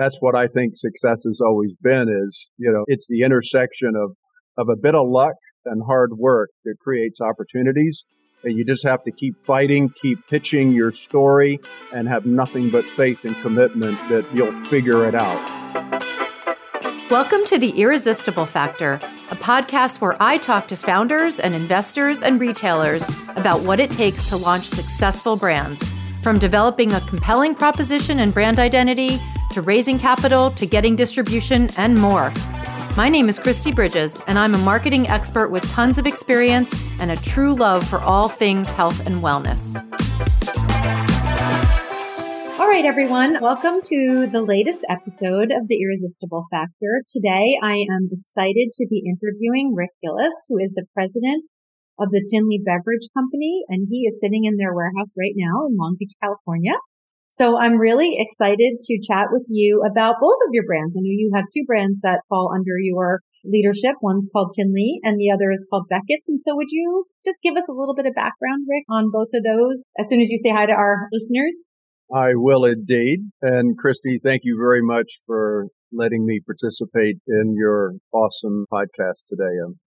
that's what I think success has always been is, you know, it's the intersection of, of a bit of luck and hard work that creates opportunities. And you just have to keep fighting, keep pitching your story and have nothing but faith and commitment that you'll figure it out. Welcome to The Irresistible Factor, a podcast where I talk to founders and investors and retailers about what it takes to launch successful brands, from developing a compelling proposition and brand identity to raising capital to getting distribution and more. My name is Kristi Bridges, and I'm a marketing expert with tons of experience and a true love for all things health and wellness. All right, everyone, welcome to the latest episode of The Irresistible Factor. Today, I am excited to be interviewing Rick Gillis, who is the president of the Tinley Beverage Company, and he is sitting in their warehouse right now in Long Beach, California. So I'm really excited to chat with you about both of your brands. I know you have two brands that fall under your leadership. One's called Tinley and the other is called Beckett's. And so would you just give us a little bit of background, Rick, on both of those as soon as you say hi to our listeners? I will indeed. And Kristi, thank you very much for letting me participate in your awesome podcast today. I'm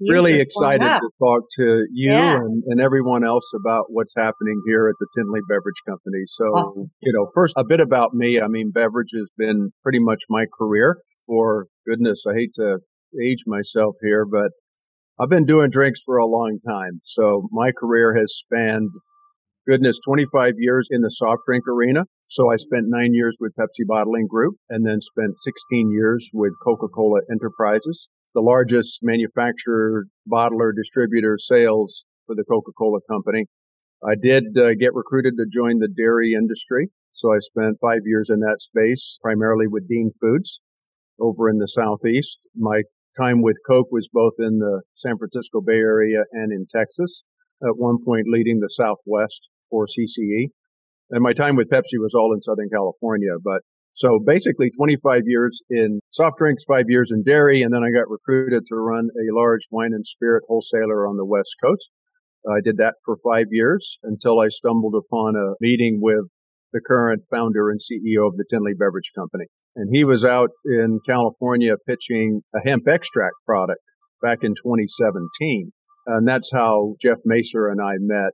really excited to talk to you yeah. and, and, everyone else about what's happening here at the Tinley Beverage Company. So, awesome. you know, first a bit about me. I mean, beverage has been pretty much my career for goodness. I hate to age myself here, but I've been doing drinks for a long time. So my career has spanned goodness, 25 years in the soft drink arena. So I spent nine years with Pepsi Bottling Group and then spent 16 years with Coca-Cola Enterprises the largest manufacturer, bottler, distributor sales for the Coca-Cola company. I did uh, get recruited to join the dairy industry. So I spent five years in that space, primarily with Dean Foods over in the Southeast. My time with Coke was both in the San Francisco Bay Area and in Texas, at one point leading the Southwest for CCE. And my time with Pepsi was all in Southern California, but so basically 25 years in soft drinks, five years in dairy, and then I got recruited to run a large wine and spirit wholesaler on the West Coast. I did that for five years until I stumbled upon a meeting with the current founder and CEO of the Tinley Beverage Company. And he was out in California pitching a hemp extract product back in 2017. And that's how Jeff Macer and I met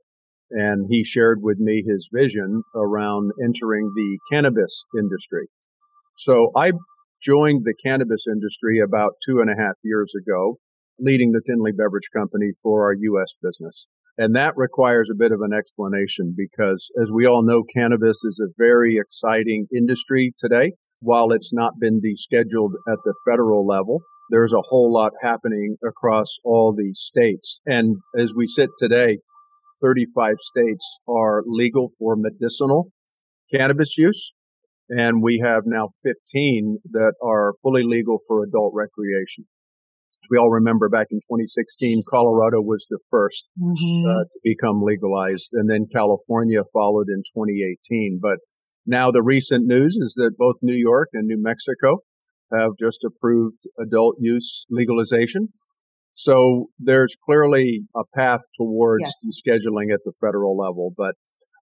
and he shared with me his vision around entering the cannabis industry. So I joined the cannabis industry about two and a half years ago, leading the Tinley Beverage Company for our U.S. business. And that requires a bit of an explanation because as we all know, cannabis is a very exciting industry today. While it's not been descheduled at the federal level, there's a whole lot happening across all these states. And as we sit today, 35 states are legal for medicinal cannabis use. And we have now 15 that are fully legal for adult recreation. We all remember back in 2016, Colorado was the 1st mm-hmm. uh, to become legalized and then California followed in 2018. But now the recent news is that both New York and New Mexico have just approved adult use legalization. So there's clearly a path towards yes. scheduling at the federal level, but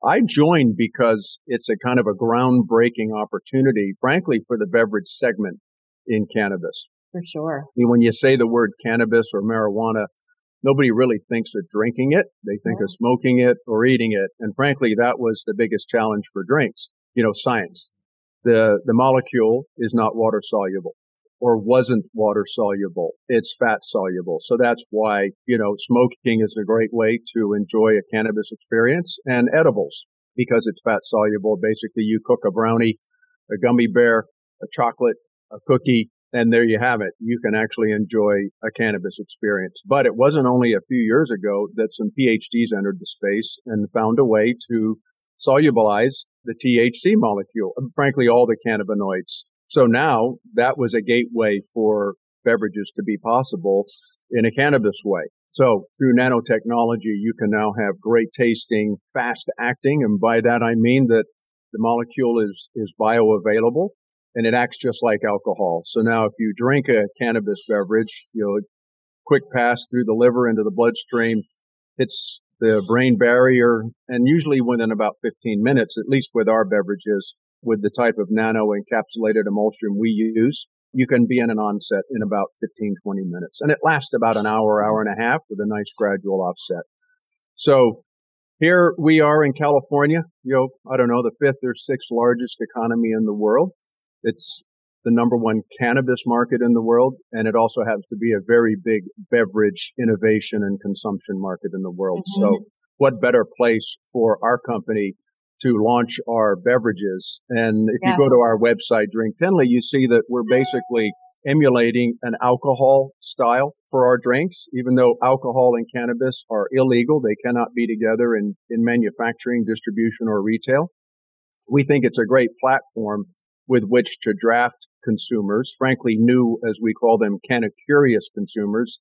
I joined because it's a kind of a groundbreaking opportunity, frankly, for the beverage segment in cannabis. For sure. When you say the word cannabis or marijuana, nobody really thinks of drinking it. They think yeah. of smoking it or eating it. And frankly, that was the biggest challenge for drinks. You know, science. The, the molecule is not water soluble or wasn't water soluble. It's fat soluble. So that's why, you know, smoking is a great way to enjoy a cannabis experience and edibles because it's fat soluble. Basically, you cook a brownie, a gummy bear, a chocolate, a cookie, and there you have it. You can actually enjoy a cannabis experience. But it wasn't only a few years ago that some PhDs entered the space and found a way to solubilize the THC molecule, and frankly, all the cannabinoids so now that was a gateway for beverages to be possible in a cannabis way. So through nanotechnology, you can now have great tasting, fast acting. And by that, I mean that the molecule is, is bioavailable and it acts just like alcohol. So now if you drink a cannabis beverage, you know, quick pass through the liver into the bloodstream, hits the brain barrier and usually within about 15 minutes, at least with our beverages, with the type of nano encapsulated emulsion we use, you can be in an onset in about 15, 20 minutes. And it lasts about an hour, hour and a half with a nice gradual offset. So here we are in California, you know, I don't know, the fifth or sixth largest economy in the world. It's the number one cannabis market in the world. And it also happens to be a very big beverage innovation and consumption market in the world. Mm-hmm. So what better place for our company to launch our beverages? And if yeah. you go to our website, Drink Tinley, you see that we're basically emulating an alcohol style for our drinks, even though alcohol and cannabis are illegal. They cannot be together in, in manufacturing, distribution, or retail. We think it's a great platform with which to draft consumers, frankly, new, as we call them, canna curious consumers,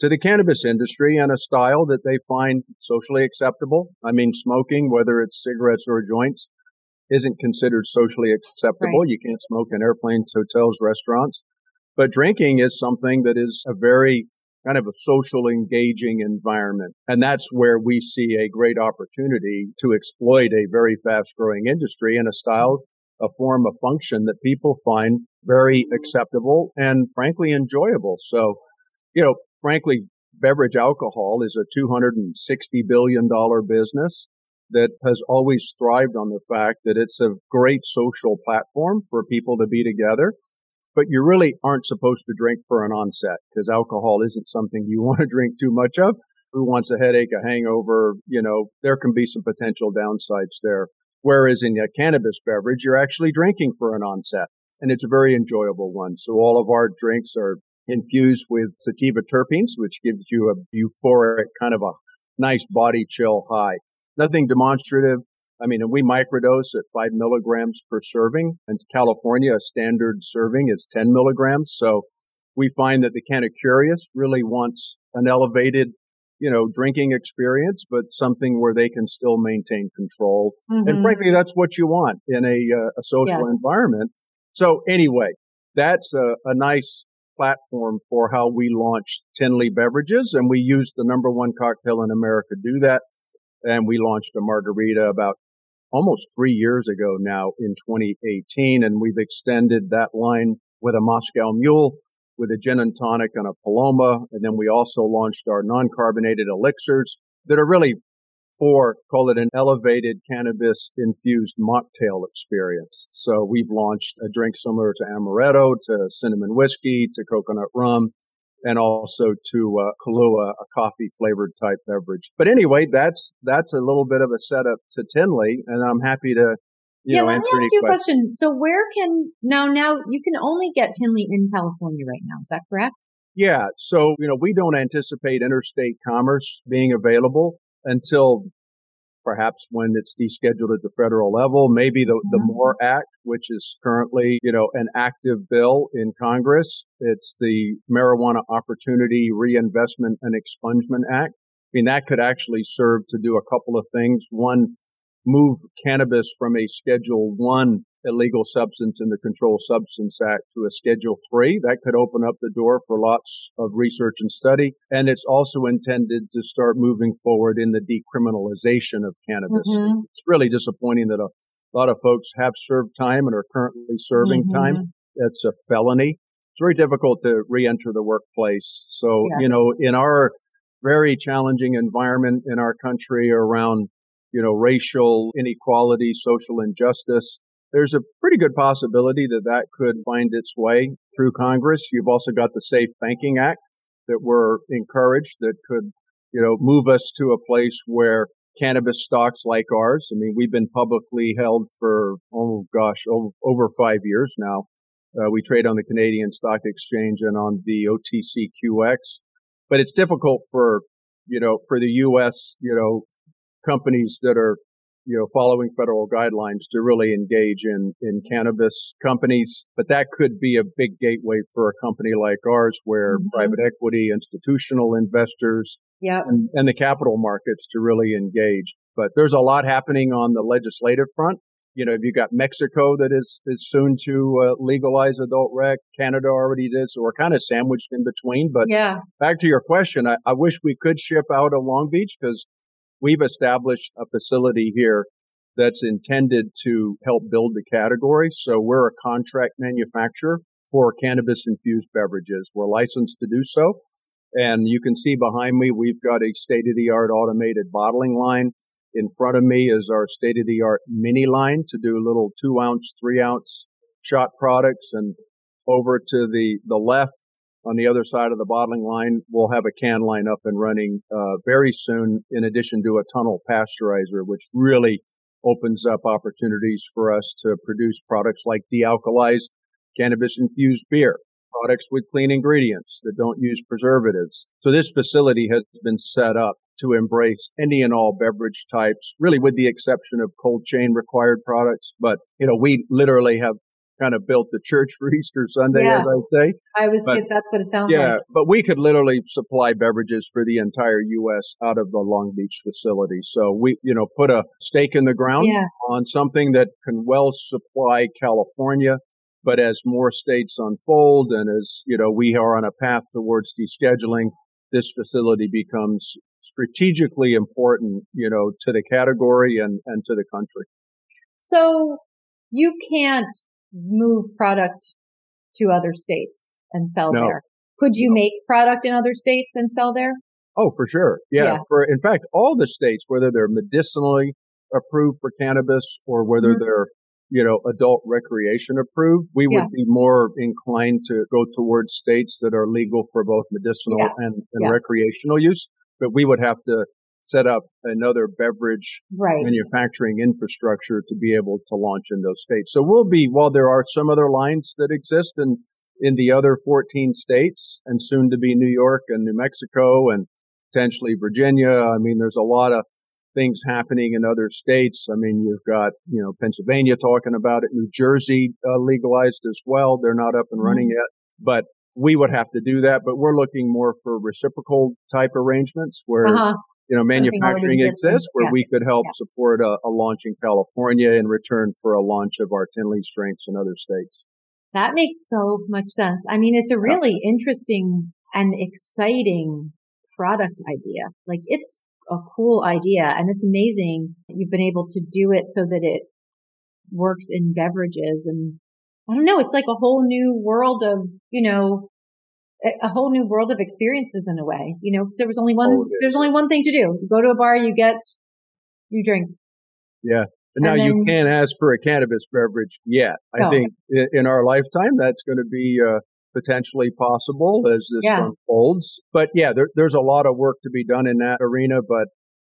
to the cannabis industry and a style that they find socially acceptable. I mean, smoking, whether it's cigarettes or joints, isn't considered socially acceptable. Right. You can't smoke in airplanes, hotels, restaurants. But drinking is something that is a very kind of a social engaging environment. And that's where we see a great opportunity to exploit a very fast growing industry in a style, a form, a function that people find very acceptable and frankly enjoyable. So, you know, frankly, beverage alcohol is a $260 billion business that has always thrived on the fact that it's a great social platform for people to be together but you really aren't supposed to drink for an onset because alcohol isn't something you want to drink too much of. Who wants a headache, a hangover? You know, there can be some potential downsides there. Whereas in a cannabis beverage, you're actually drinking for an onset and it's a very enjoyable one. So all of our drinks are infused with sativa terpenes, which gives you a euphoric kind of a nice body chill high. Nothing demonstrative, I mean, and we microdose at five milligrams per serving. And California, a standard serving is 10 milligrams. So we find that the canna curious really wants an elevated, you know, drinking experience, but something where they can still maintain control. Mm-hmm. And frankly, that's what you want in a, uh, a social yes. environment. So anyway, that's a, a nice platform for how we launched Tinley beverages. And we used the number one cocktail in America to do that. And we launched a margarita about almost three years ago now in 2018. And we've extended that line with a Moscow Mule, with a gin and tonic and a Paloma. And then we also launched our non-carbonated elixirs that are really for, call it an elevated cannabis infused mocktail experience. So we've launched a drink similar to amaretto, to cinnamon whiskey, to coconut rum, and also to uh, Kahlua, a coffee flavored type beverage. But anyway, that's that's a little bit of a setup to Tinley, and I'm happy to. You yeah, know, let me ask you a question. So, where can now? Now you can only get Tinley in California right now. Is that correct? Yeah. So, you know, we don't anticipate interstate commerce being available until perhaps when it's descheduled at the federal level, maybe the, mm-hmm. the MORE Act, which is currently, you know, an active bill in Congress. It's the Marijuana Opportunity Reinvestment and Expungement Act. I mean, that could actually serve to do a couple of things. One, move cannabis from a schedule one illegal substance in the Controlled Substance Act to a Schedule 3. That could open up the door for lots of research and study. And it's also intended to start moving forward in the decriminalization of cannabis. Mm-hmm. It's really disappointing that a lot of folks have served time and are currently serving mm-hmm. time. That's a felony. It's very difficult to re-enter the workplace. So, yes. you know, in our very challenging environment in our country around you know, racial inequality, social injustice there's a pretty good possibility that that could find its way through Congress. You've also got the Safe Banking Act that we're encouraged that could, you know, move us to a place where cannabis stocks like ours. I mean, we've been publicly held for, oh gosh, over, five years now. Uh, we trade on the Canadian Stock Exchange and on the OTCQX, but it's difficult for, you know, for the U.S., you know, companies that are you know, following federal guidelines to really engage in, in cannabis companies. But that could be a big gateway for a company like ours where mm-hmm. private equity, institutional investors, yep. and, and the capital markets to really engage. But there's a lot happening on the legislative front. You know, if you got Mexico that is, is soon to uh, legalize adult rec. Canada already did. So we're kind of sandwiched in between. But yeah. back to your question, I, I wish we could ship out of Long Beach because we've established a facility here that's intended to help build the category. So we're a contract manufacturer for cannabis infused beverages. We're licensed to do so. And you can see behind me, we've got a state of the art automated bottling line. In front of me is our state of the art mini line to do little two ounce, three ounce shot products. And over to the, the left on the other side of the bottling line, we'll have a can line up and running uh, very soon, in addition to a tunnel pasteurizer, which really opens up opportunities for us to produce products like dealcoholized cannabis infused beer, products with clean ingredients that don't use preservatives. So this facility has been set up to embrace any and all beverage types, really with the exception of cold chain required products. But, you know, we literally have kind of built the church for Easter Sunday, yeah. as I say. I was, but, that's what it sounds yeah, like. Yeah, but we could literally supply beverages for the entire U.S. out of the Long Beach facility. So we, you know, put a stake in the ground yeah. on something that can well supply California. But as more states unfold and as, you know, we are on a path towards descheduling, this facility becomes strategically important, you know, to the category and, and to the country. So you can't move product to other states and sell no. there. Could you make product in other states and sell there? Oh, for sure. Yeah. yeah. For, in fact, all the states, whether they're medicinally approved for cannabis or whether mm-hmm. they're, you know, adult recreation approved, we yeah. would be more inclined to go towards states that are legal for both medicinal yeah. and, and recreational use. But we would have to set up another beverage right. manufacturing infrastructure to be able to launch in those states. So we'll be, while there are some other lines that exist in, in the other 14 states and soon to be New York and New Mexico and potentially Virginia. I mean, there's a lot of things happening in other states. I mean, you've got, you know, Pennsylvania talking about it, New Jersey uh, legalized as well. They're not up and running mm-hmm. yet, but we would have to do that, but we're looking more for reciprocal type arrangements where uh-huh you know, manufacturing exists where yeah. we could help yeah. support a, a, launch in California in return for a launch of our Tinley strengths in other states. That makes so much sense. I mean, it's a really yeah. interesting and exciting product idea. Like it's a cool idea and it's amazing you've been able to do it so that it works in beverages and I don't know, it's like a whole new world of, you know, a whole new world of experiences in a way, you know, because there was only one, oh, there's only one thing to do. You go to a bar, you get, you drink. Yeah. And now then, you can't ask for a cannabis beverage yet. I no. think in our lifetime, that's going to be, uh, potentially possible as this yeah. unfolds. But yeah, there, there's a lot of work to be done in that arena, but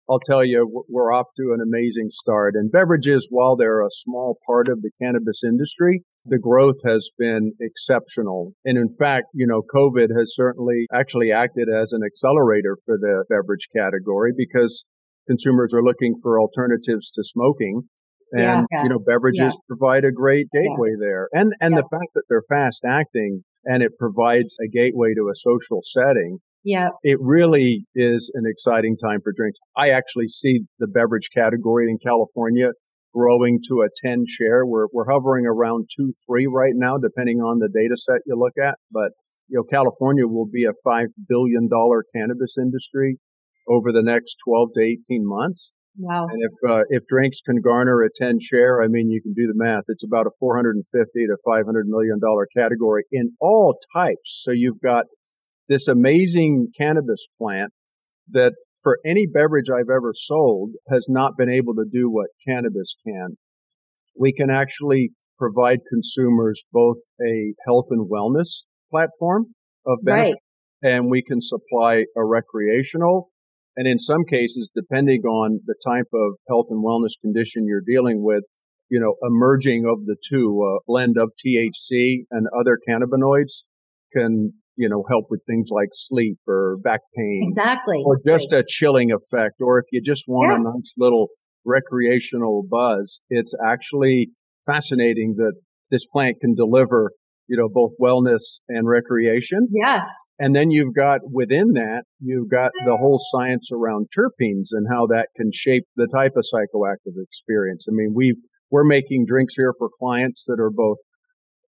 I'll tell you, we're off to an amazing start. And beverages, while they're a small part of the cannabis industry, the growth has been exceptional. And in fact, you know, COVID has certainly actually acted as an accelerator for the beverage category because consumers are looking for alternatives to smoking. And, yeah, yeah, you know, beverages yeah. provide a great gateway there. And, and the fact that they're fast acting and it provides a gateway to a social setting. Yeah. It really is an exciting time for drinks. I actually see the beverage category in California growing to a 10 share. We're, we're hovering around two, three right now, depending on the data set you look at. But, you know, California will be a $5 billion cannabis industry over the next 12 to 18 months. Wow. And if, uh, if drinks can garner a 10 share, I mean, you can do the math. It's about a 450 to 500 million dollar category in all types. So you've got this amazing cannabis plant that for any beverage I've ever sold has not been able to do what cannabis can. We can actually provide consumers both a health and wellness platform of benefit right. and we can supply a recreational and in some cases, depending on the type of health and wellness condition you're dealing with, you know, emerging of the two, a blend of THC and other cannabinoids can you know, help with things like sleep or back pain. Exactly. Or just right. a chilling effect. Or if you just want yeah. a nice little recreational buzz, it's actually fascinating that this plant can deliver, you know, both wellness and recreation. Yes. And then you've got within that, you've got the mm. whole science around terpenes and how that can shape the type of psychoactive experience. I mean, we we're making drinks here for clients that are both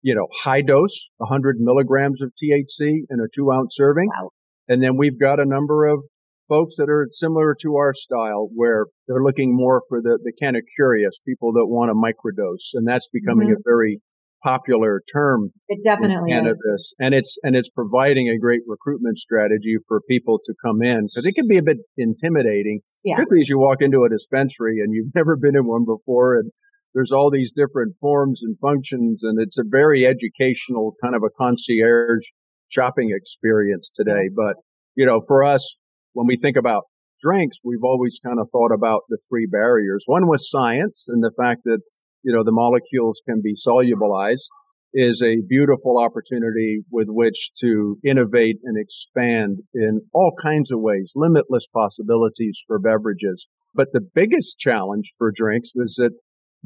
you know, high dose, 100 milligrams of THC in a two ounce serving. Wow. And then we've got a number of folks that are similar to our style where they're looking more for the, the kind of curious people that want a microdose. And that's becoming mm-hmm. a very popular term. It definitely cannabis. Is. And it's, and it's providing a great recruitment strategy for people to come in because it can be a bit intimidating, yeah. particularly as you walk into a dispensary and you've never been in one before and there's all these different forms and functions and it's a very educational kind of a concierge shopping experience today. But, you know, for us, when we think about drinks, we've always kind of thought about the three barriers. One was science and the fact that, you know, the molecules can be solubilized is a beautiful opportunity with which to innovate and expand in all kinds of ways, limitless possibilities for beverages. But the biggest challenge for drinks was that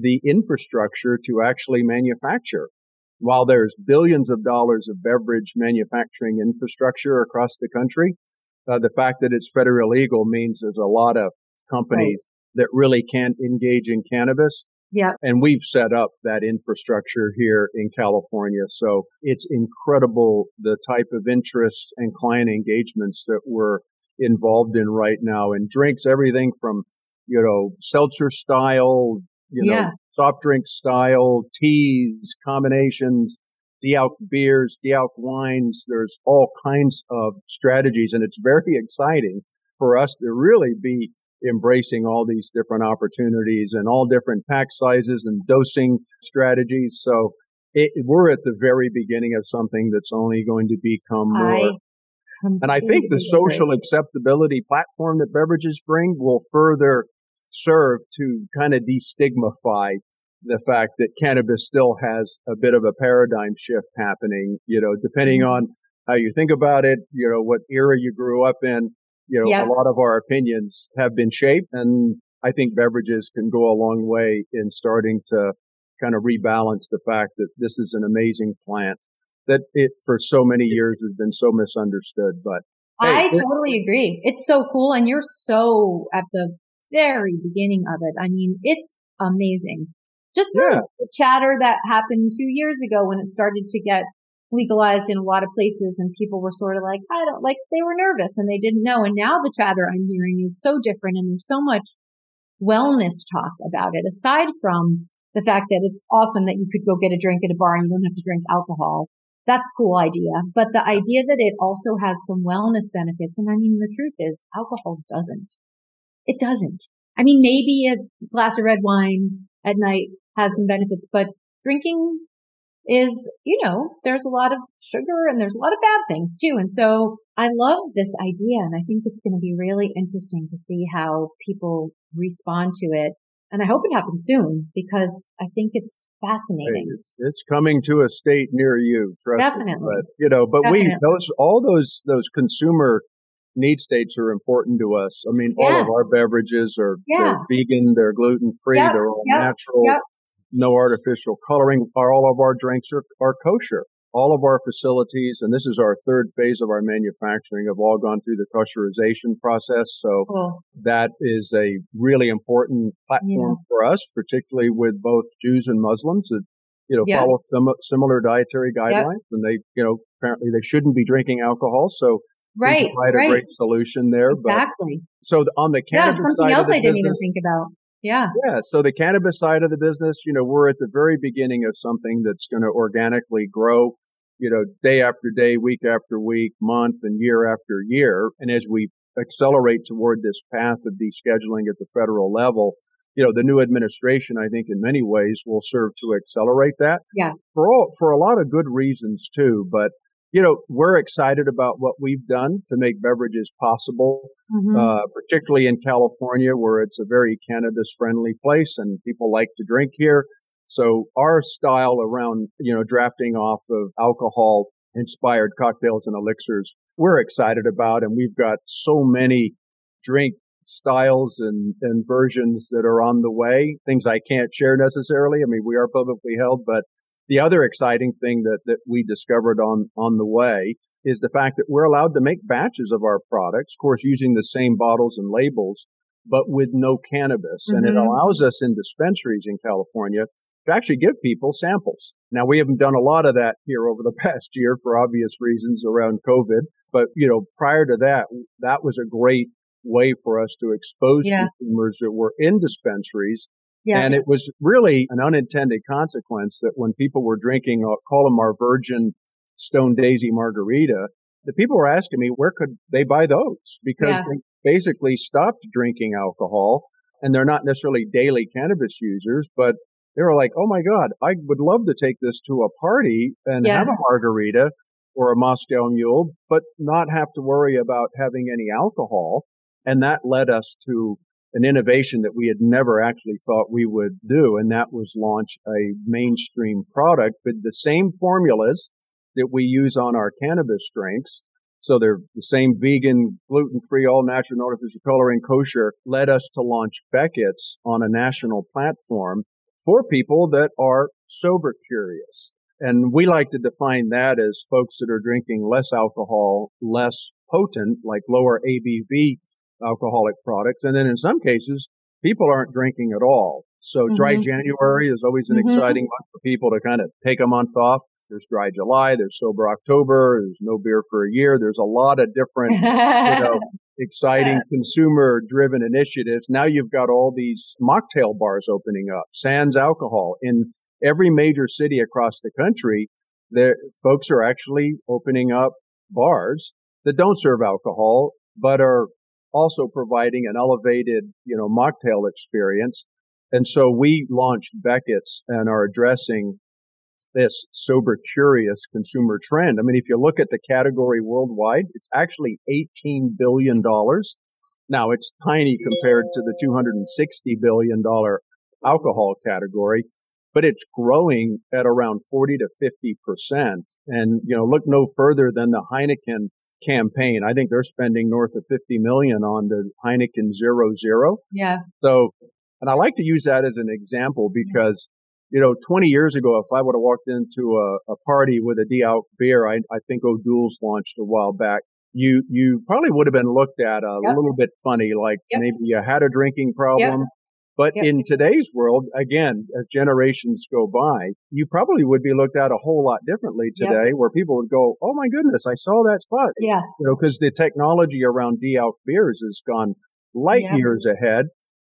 the infrastructure to actually manufacture while there's billions of dollars of beverage manufacturing infrastructure across the country, uh, the fact that it's federally legal means there's a lot of companies right. that really can't engage in cannabis. Yeah. And we've set up that infrastructure here in California. So it's incredible the type of interest and client engagements that we're involved in right now and drinks everything from, you know, seltzer style, you know, soft drink style teas, combinations, dealc beers, dealc wines. There's all kinds of strategies and it's very exciting for us to really be embracing all these different opportunities and all different pack sizes and dosing strategies. So it, we're at the very beginning of something that's only going to become more. and I think the social acceptability platform that beverages bring will further serve to kind of destigmify the fact that cannabis still has a bit of a paradigm shift happening, you know, depending mm-hmm. on how you think about it, you know, what era you grew up in, you know, a lot of our opinions have been shaped and I think beverages can go a long way in starting to kind of rebalance the fact that this is an amazing plant that it for so many years has been so misunderstood. But hey, I totally agree. It's so cool. And you're so at the very beginning of it. I mean, it's amazing. Just yeah. the chatter that happened two years ago when it started to get legalized in a lot of places and people were sort of like, I don't like, they were nervous and they didn't know. And now the chatter I'm hearing is so different and there's so much wellness talk about it aside from the fact that it's awesome that you could go get a drink at a bar and you don't have to drink alcohol. That's a cool idea. But the idea that it also has some wellness benefits. And I mean, the truth is alcohol doesn't. It doesn't. I mean, maybe a glass of red wine at night has some benefits, but drinking is, you know, there's a lot of sugar and there's a lot of bad things too. And so I love this idea and I think it's going to be really interesting to see how people respond to it. And I hope it happens soon because I think it's fascinating. Hey, it's, it's, coming to a state near you. Definitely. Me. But, you know, but Definitely. we, those, all those, those consumer need states are important to us. I mean, yes. all of our beverages are yeah. they're vegan, they're gluten free, yep. they're all yep. natural. Yep no artificial coloring. All of our drinks are, are kosher. All of our facilities, and this is our third phase of our manufacturing, have all gone through the kosherization process. So cool. that is a really important platform yeah. for us, particularly with both Jews and Muslims that, you know, follow some, similar dietary guidelines. And they, you know, apparently they shouldn't be drinking alcohol. So right, provide right. a great solution there. Exactly. But, so on the cannabis yeah, something else I didn't business, even think about. Yeah. Yeah. So the cannabis side of the business, you know, we're at the very beginning of something that's going to organically grow, you know, day after day, week after week, month and year after year. And as we accelerate toward this path of descheduling at the federal level, you know, the new administration, I think in many ways will serve to accelerate that. Yeah. For all, for a lot of good reasons too, but you know, we're excited about what we've done to make beverages possible, mm-hmm. uh, particularly in California, where it's a very cannabis friendly place and people like to drink here. So our style around, you know, drafting off of alcohol inspired cocktails and elixirs, we're excited about. And we've got so many drink styles and, and versions that are on the way, things I can't share necessarily. I mean, we are publicly held, but the other exciting thing that, that we discovered on, on the way is the fact that we're allowed to make batches of our products, of course, using the same bottles and labels, but with no cannabis. Mm-hmm. And it mm-hmm. allows us in dispensaries in California to actually give people samples. Now we haven't done a lot of that here over the past year for obvious reasons around COVID. But, you know, prior to that, that was a great way for us to expose yeah. consumers that were in dispensaries. Yeah. And it was really an unintended consequence that when people were drinking, I'll call them our virgin Stone Daisy margarita, the people were asking me where could they buy those because yeah. they basically stopped drinking alcohol and they're not necessarily daily cannabis users, but they were like, Oh my God, I would love to take this to a party and yeah. have a margarita or a Moscow mule, but not have to worry about having any alcohol. And that led us to an innovation that we had never actually thought we would do. And that was launch a mainstream product with the same formulas that we use on our cannabis drinks. So they're the same vegan, gluten-free, all natural, no artificial coloring, kosher led us to launch Beckett's on a national platform for people that are sober curious. And we like to define that as folks that are drinking less alcohol, less potent, like lower ABV alcoholic products. And then in some cases, people aren't drinking at all. So mm-hmm. dry January is always an mm-hmm. exciting month for people to kind of take a month off. There's dry July, there's sober October, there's no beer for a year. There's a lot of different, you know, exciting consumer driven initiatives. Now you've got all these mocktail bars opening up, sans alcohol in every major city across the country. There, folks are actually opening up bars that don't serve alcohol, but are also providing an elevated, you know, mocktail experience. And so we launched Beckett's and are addressing this sober curious consumer trend. I mean, if you look at the category worldwide, it's actually $18 billion. Now it's tiny compared to the $260 billion alcohol category, but it's growing at around 40 to 50%. And, you know, look no further than the Heineken campaign. I think they're spending north of 50 million on the Heineken Zero Zero. Yeah. So, and I like to use that as an example because, you know, 20 years ago, if I would have walked into a, a party with a dealc beer, I, I think O'Doul's launched a while back. You, you probably would have been looked at a yep. little bit funny, like yep. maybe you had a drinking problem. Yep. But yep. in today's world, again, as generations go by, you probably would be looked at a whole lot differently today yep. where people would go, Oh my goodness, I saw that spot. Yeah. You know, cause the technology around dealc beers has gone light yep. years ahead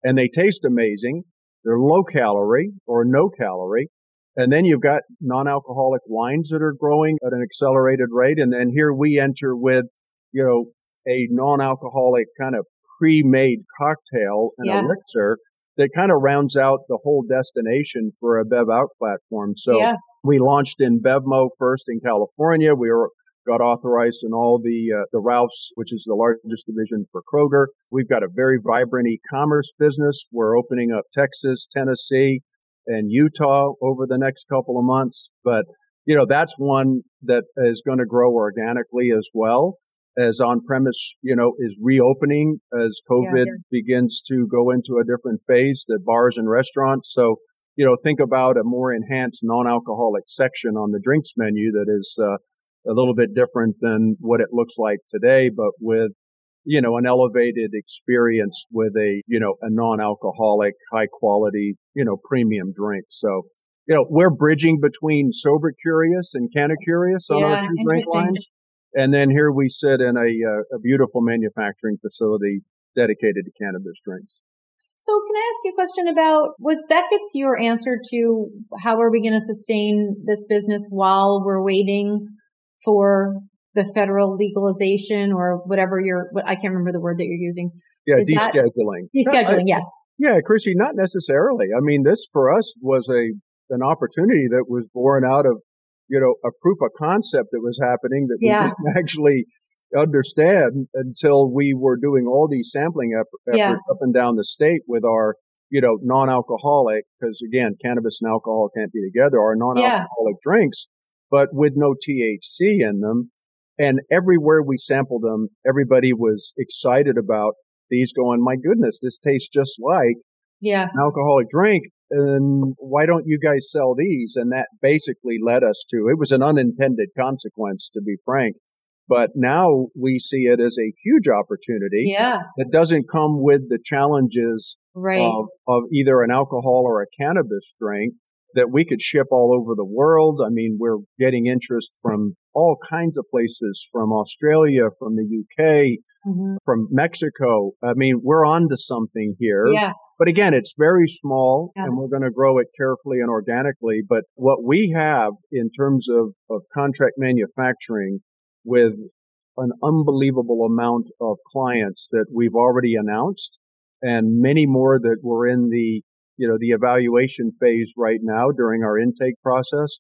and they taste amazing. They're low calorie or no calorie. And then you've got non-alcoholic wines that are growing at an accelerated rate. And then here we enter with, you know, a non-alcoholic kind of pre-made cocktail and yeah. elixir that kind of rounds out the whole destination for a BevOut platform. So yeah. we launched in Bevmo first in California. We were got authorized in all the uh, the Ralphs, which is the largest division for Kroger. We've got a very vibrant e-commerce business. We're opening up Texas, Tennessee, and Utah over the next couple of months. But you know that's one that is going to grow organically as well as on premise, you know, is reopening as COVID yeah, begins to go into a different phase, the bars and restaurants. So, you know, think about a more enhanced non-alcoholic section on the drinks menu that is uh, a little bit different than what it looks like today, but with, you know, an elevated experience with a, you know, a non-alcoholic, high quality, you know, premium drink. So, you know, we're bridging between sober curious and canna curious on yeah, our two drink lines. And then here we sit in a, uh, a beautiful manufacturing facility dedicated to cannabis drinks. So can I ask you a question about, was Beckett's your answer to how are we going to sustain this business while we're waiting for the federal legalization or whatever you're, what I can't remember the word that you're using. Yeah, Is descheduling. Descheduling, yes. Yeah, Chrissy, not necessarily. I mean, this for us was a, an opportunity that was born out of you know, a proof of concept that was happening that we yeah. didn't actually understand until we were doing all these sampling efforts yeah. up and down the state with our, you know, non-alcoholic, because again, cannabis and alcohol can't be together, our non-alcoholic yeah. drinks, but with no THC in them. And everywhere we sampled them, everybody was excited about these going, my goodness, this tastes just like yeah. an alcoholic drink and why don't you guys sell these? And that basically led us to, it was an unintended consequence, to be frank. But now we see it as a huge opportunity. Yeah. That doesn't come with the challenges right. of, of either an alcohol or a cannabis drink that we could ship all over the world. I mean, we're getting interest from all kinds of places from Australia, from the UK, mm-hmm. from Mexico. I mean, we're on to something here. Yeah. But again, it's very small yeah. and we're going to grow it carefully and organically. But what we have in terms of, of contract manufacturing with an unbelievable amount of clients that we've already announced and many more that we're in the, you know, the evaluation phase right now during our intake process.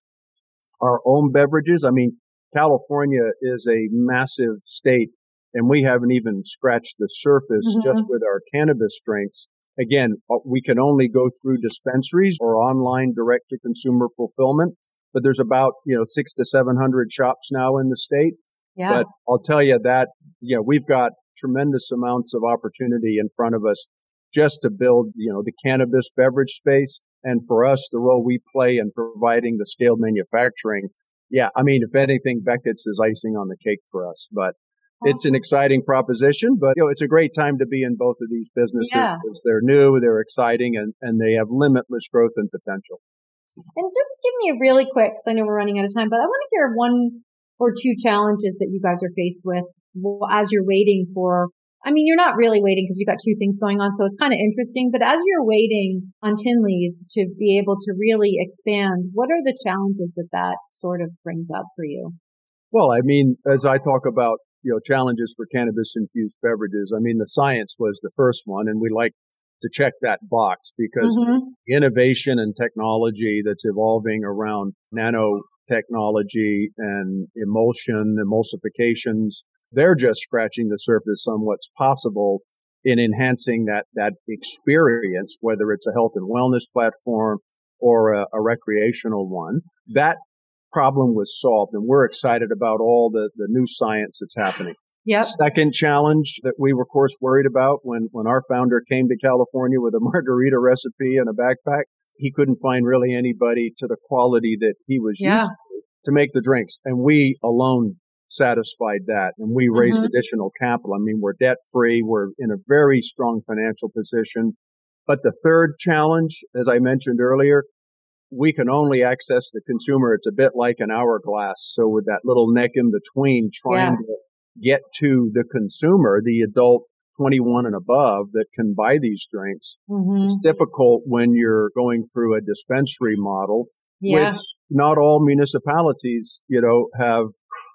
Our own beverages. I mean, California is a massive state and we haven't even scratched the surface mm-hmm. just with our cannabis drinks. Again, uh, we can only go through dispensaries or online direct to consumer fulfillment, but there's about, you know, six to 700 shops now in the state. Yeah. But I'll tell you that, you know, we've got tremendous amounts of opportunity in front of us just to build, you know, the cannabis beverage space. And for us, the role we play in providing the scaled manufacturing. Yeah. I mean, if anything, Beckett's is icing on the cake for us, but it's an exciting proposition, but you know, it's a great time to be in both of these businesses yeah. because they're new, they're exciting, and, and they have limitless growth and potential. And just give me a really quick, because I know we're running out of time, but I want to hear one or two challenges that you guys are faced with as you're waiting for I mean, you're not really waiting because you've got two things going on. So it's kind of interesting. But as you're waiting on tin Tinley's to be able to really expand, what are the challenges that that sort of brings up for you? Well, I mean, as I talk about, you know, challenges for cannabis infused beverages, I mean, the science was the first one and we like to check that box because mm-hmm. innovation and technology that's evolving around nanotechnology and emulsion, emulsifications, they're just scratching the surface on what's possible in enhancing that, that experience, whether it's a health and wellness platform or a, a recreational one. That problem was solved and we're excited about all the, the new science that's happening. Yep. Second challenge that we were of course worried about when, when our founder came to California with a margarita recipe and a backpack, he couldn't find really anybody to the quality that he was yeah. used to to make the drinks. And we alone satisfied that and we raised mm-hmm. additional capital. I mean, we're debt free. We're in a very strong financial position. But the third challenge, as I mentioned earlier, we can only access the consumer. It's a bit like an hourglass. So with that little neck in between trying yeah. to get to the consumer, the adult 21 and above that can buy these drinks, mm-hmm. it's difficult when you're going through a dispensary model, yeah. which not all municipalities, you know, have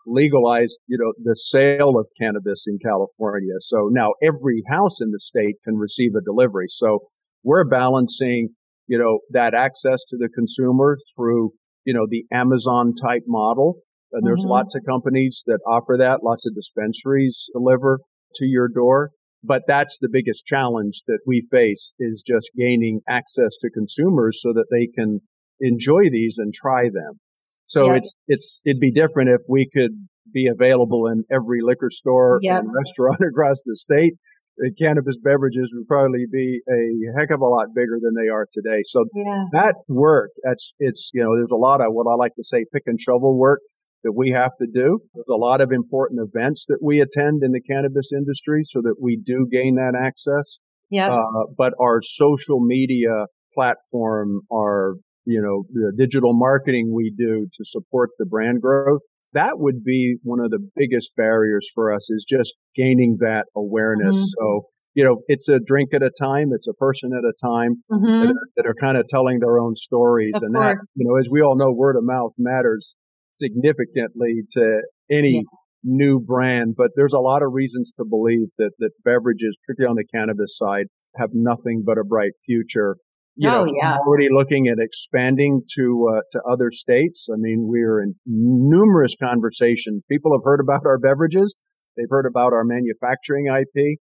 legalized, you know, the sale of cannabis in California. So now every house in the state can receive a delivery. So we're balancing, you know, that access to the consumer through, you know, the Amazon type model. And there's mm-hmm. lots of companies that offer that. Lots of dispensaries deliver to your door. But that's the biggest challenge that we face is just gaining access to consumers so that they can enjoy these and try them. So yep. it's, it's, it'd be different if we could be available in every liquor store yep. and restaurant across the state. The cannabis beverages would probably be a heck of a lot bigger than they are today. So yeah. that work, that's, it's, you know, there's a lot of what I like to say pick and shovel work that we have to do. There's a lot of important events that we attend in the cannabis industry so that we do gain that access. Yeah. Uh, but our social media platform, our you know, the digital marketing we do to support the brand growth. That would be one of the biggest barriers for us is just gaining that awareness. Mm-hmm. So, you know, it's a drink at a time. It's a person at a time mm-hmm. that, are, that, are, kind of telling their own stories. Of and course. that, you know, as we all know, word of mouth matters significantly to any yeah. new brand, but there's a lot of reasons to believe that, that beverages, particularly on the cannabis side, have nothing but a bright future you oh, know, yeah. already looking at expanding to uh, to other states. I mean, we're in numerous conversations. People have heard about our beverages. They've heard about our manufacturing IP.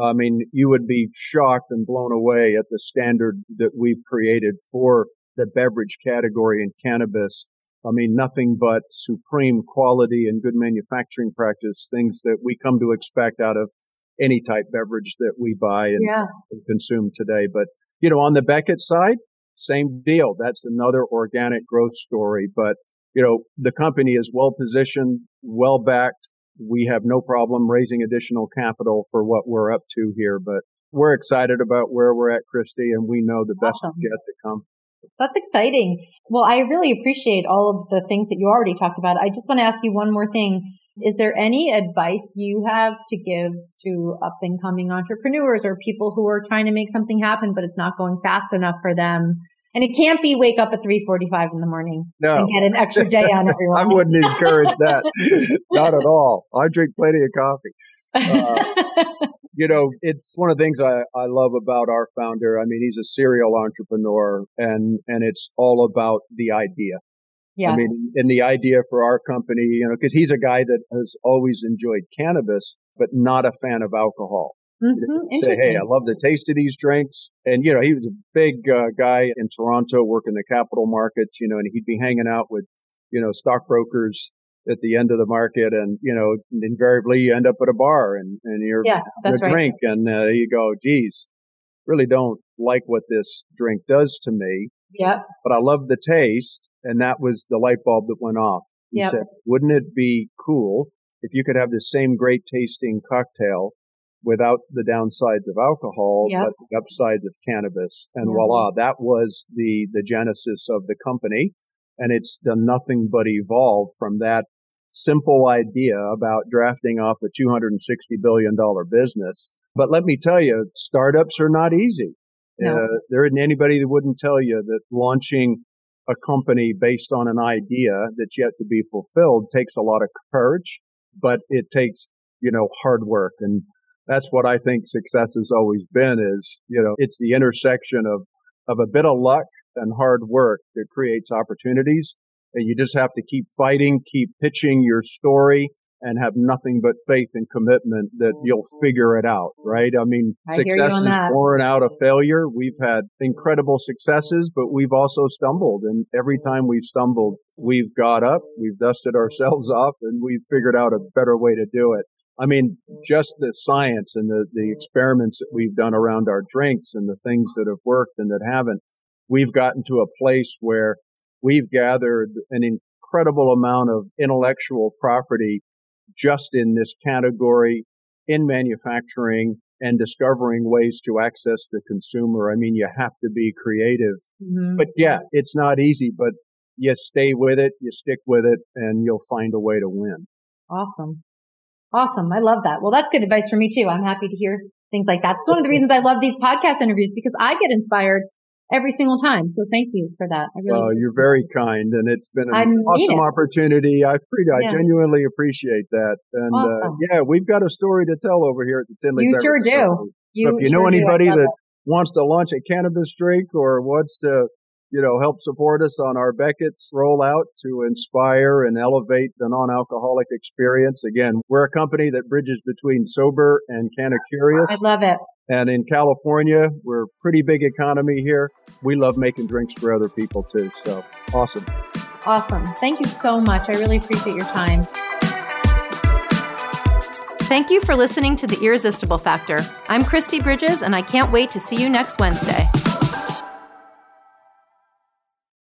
I mean, you would be shocked and blown away at the standard that we've created for the beverage category in cannabis. I mean, nothing but supreme quality and good manufacturing practice, things that we come to expect out of any type beverage that we buy and, yeah. and consume today. But, you know, on the Beckett side, same deal. That's another organic growth story. But, you know, the company is well positioned, well backed. We have no problem raising additional capital for what we're up to here, but we're excited about where we're at, Kristi, and we know the best awesome. is yet to come. That's exciting. Well, I really appreciate all of the things that you already talked about. I just want to ask you one more thing. Is there any advice you have to give to up and coming entrepreneurs or people who are trying to make something happen, but it's not going fast enough for them? And it can't be wake up at 3:45 in the morning no. and get an extra day on everyone. I wouldn't encourage that. not at all. I drink plenty of coffee. Uh, you know, it's one of the things I, I love about our founder. I mean, he's a serial entrepreneur and, and it's all about the idea. Yeah. I mean, and the idea for our company, you know, cause he's a guy that has always enjoyed cannabis, but not a fan of alcohol. Mm-hmm. Say, hey, I love the taste of these drinks. And, you know, he was a big uh, guy in Toronto working the capital markets, you know, and he'd be hanging out with, you know, stockbrokers at the end of the market and, you know, invariably you end up at a bar and, and you're yeah, having a right. drink and uh, you go, geez, really don't like what this drink does to me. Yeah. But I love the taste. And that was the light bulb that went off. He yep. said, wouldn't it be cool if you could have the same great tasting cocktail without the downsides of alcohol, yep. but the upsides of cannabis. And voila, that was the, the genesis of the company. And it's done nothing but evolve from that simple idea about drafting off a $260 billion business. But let me tell you, startups are not easy. No. Uh, there isn't anybody that wouldn't tell you that launching a company based on an idea that's yet to be fulfilled takes a lot of courage, but it takes, you know, hard work. And that's what I think success has always been is, you know, it's the intersection of, of a bit of luck and hard work that creates opportunities. And you just have to keep fighting, keep pitching your story and have nothing but faith and commitment that you'll figure it out, right? I mean, I success is born out of failure. We've had incredible successes, but we've also stumbled. And every time we've stumbled, we've got up, we've dusted ourselves off and we've figured out a better way to do it. I mean, just the science and the, the experiments that we've done around our drinks and the things that have worked and that haven't, we've gotten to a place where we've gathered an incredible amount of intellectual property just in this category in manufacturing and discovering ways to access the consumer. I mean, you have to be creative, mm-hmm. but yeah, it's not easy, but you stay with it, you stick with it and you'll find a way to win. Awesome. Awesome. I love that. Well, that's good advice for me too. I'm happy to hear things like that. It's one of the reasons I love these podcast interviews because I get inspired every single time. So thank you for that. I really. Well, you're very kind, and it's been an I awesome opportunity. I I yeah. genuinely appreciate that. And uh, awesome. uh, yeah, we've got a story to tell over here at the Tinley. You sure do. You so if you sure know anybody that it. wants to launch a cannabis drink or wants to you know, help support us on our Beckett's rollout to inspire and elevate the non-alcoholic experience. Again, we're a company that bridges between sober and kind of curious. I love it. And in California, we're a pretty big economy here. We love making drinks for other people too. So awesome. Awesome. Thank you so much. I really appreciate your time. Thank you for listening to The Irresistible Factor. I'm Kristi Bridges, and I can't wait to see you next Wednesday.